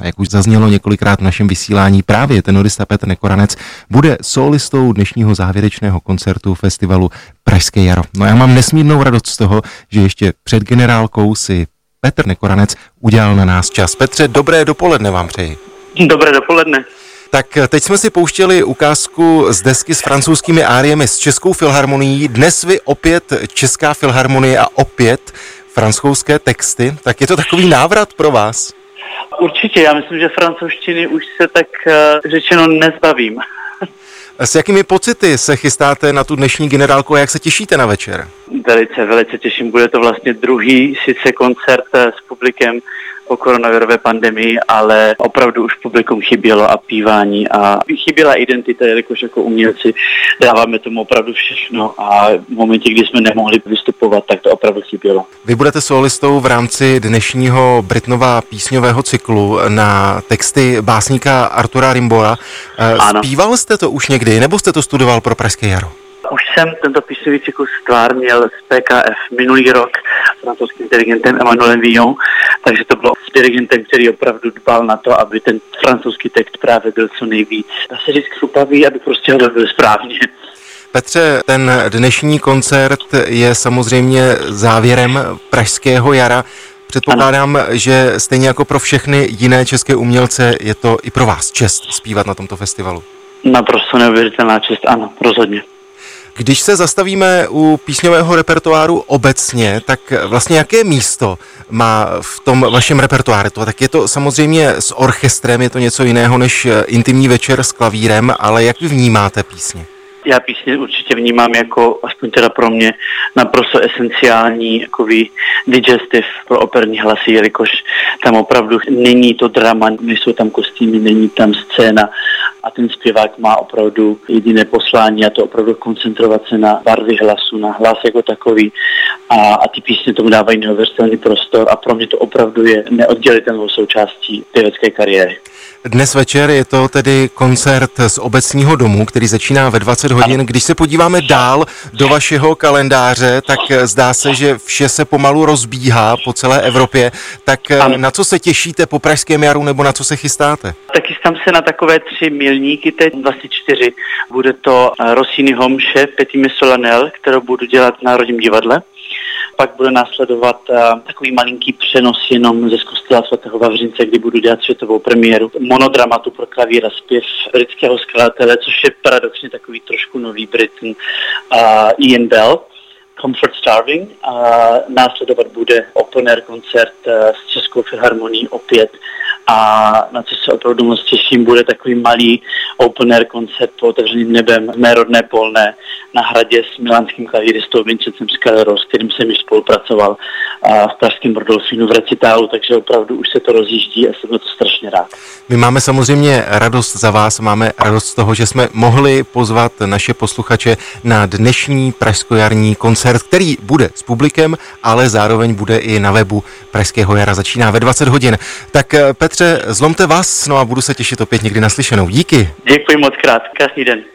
A jak už zaznělo několikrát v našem vysílání, právě tenorista Petr Nekoranec bude solistou dnešního závěrečného koncertu festivalu Pražské jaro. No já mám nesmírnou radost z toho, že ještě před generálkou si Petr Nekoranec udělal na nás čas. Petře, dobré dopoledne vám přeji. Dobré dopoledne. Tak teď jsme si pouštěli ukázku z desky s francouzskými áriemi s Českou filharmonií. Dnes vy opět Česká filharmonie a opět francouzské texty. Tak je to takový návrat pro vás? Určitě, já myslím, že francouzštiny už se tak uh, řečeno nezbavím. S jakými pocity se chystáte na tu dnešní generálku a jak se těšíte na večer? Velice, velice těším. Bude to vlastně druhý sice koncert eh, s publikem po koronavirové pandemii, ale opravdu už publikum chybělo a pívání a chyběla identita, jelikož jako umělci dáváme tomu opravdu všechno a v momentě, kdy jsme nemohli vystupovat, tak to opravdu chybělo. Vy budete solistou v rámci dnešního Britnova písňového cyklu na texty básníka Artura Rimbola. Eh, ano. Zpíval jste to už někdy, nebo jste to studoval pro Pražské jaro? Už jsem tento písňový cyklus stvárnil z PKF minulý rok francouzským dirigentem Emmanuelem Villon, takže to bylo s dirigentem, který opravdu dbal na to, aby ten francouzský text právě byl co nejvíc, dá se říct, chrupavý, aby prostě ho byl správně. Petře, ten dnešní koncert je samozřejmě závěrem Pražského jara. Předpokládám, ano. že stejně jako pro všechny jiné české umělce je to i pro vás čest zpívat na tomto festivalu. Naprosto neuvěřitelná čest, ano, rozhodně. Když se zastavíme u písňového repertoáru obecně, tak vlastně jaké místo má v tom vašem repertoáru? Tak je to samozřejmě s orchestrem, je to něco jiného než intimní večer s klavírem, ale jak vy vnímáte písně? Já písně určitě vnímám jako, aspoň teda pro mě, naprosto esenciální jakový digestiv pro operní hlasy, jelikož tam opravdu není to drama, nejsou tam kostýmy, není tam scéna a ten zpěvák má opravdu jediné poslání a to opravdu koncentrovat se na barvy hlasu, na hlas jako takový a, a ty písně tomu dávají neuvěřitelný prostor a pro mě to opravdu je neoddělitelnou součástí pěvecké kariéry. Dnes večer je to tedy koncert z obecního domu, který začíná ve 20 hodin. Když se podíváme dál do vašeho kalendáře, tak zdá se, že vše se pomalu rozbíhá po celé Evropě. Tak na co se těšíte po Pražském jaru nebo na co se chystáte? Tak chystám se na takové tři milníky, teď vlastně čtyři. Bude to Rossini Homše, Petit Solanel, kterou budu dělat v Národním divadle pak bude následovat uh, takový malinký přenos jenom ze kostela svatého Vavřince, kdy budu dělat světovou premiéru monodramatu pro klavír a zpěv britského skladatele, což je paradoxně takový trošku nový Britain uh, Ian Bell. Comfort Starving a následovat bude open air koncert uh, s Českou filharmonií opět a na co se opravdu moc těším, bude takový malý open air koncert po otevřeným nebem v mé rodné Polné na hradě s milánským klavíristou Vincencem Scalero, s kterým jsem již spolupracoval v pražském Rodolfínu v recitálu, takže opravdu už se to rozjíždí a jsem na to strašně rád. My máme samozřejmě radost za vás, máme radost z toho, že jsme mohli pozvat naše posluchače na dnešní pražskojarní koncert, který bude s publikem, ale zároveň bude i na webu Pražského jara. Začíná ve 20 hodin. Tak Petře, zlomte vás, no a budu se těšit opět někdy naslyšenou. Díky. Děkuji moc krát, krásný den.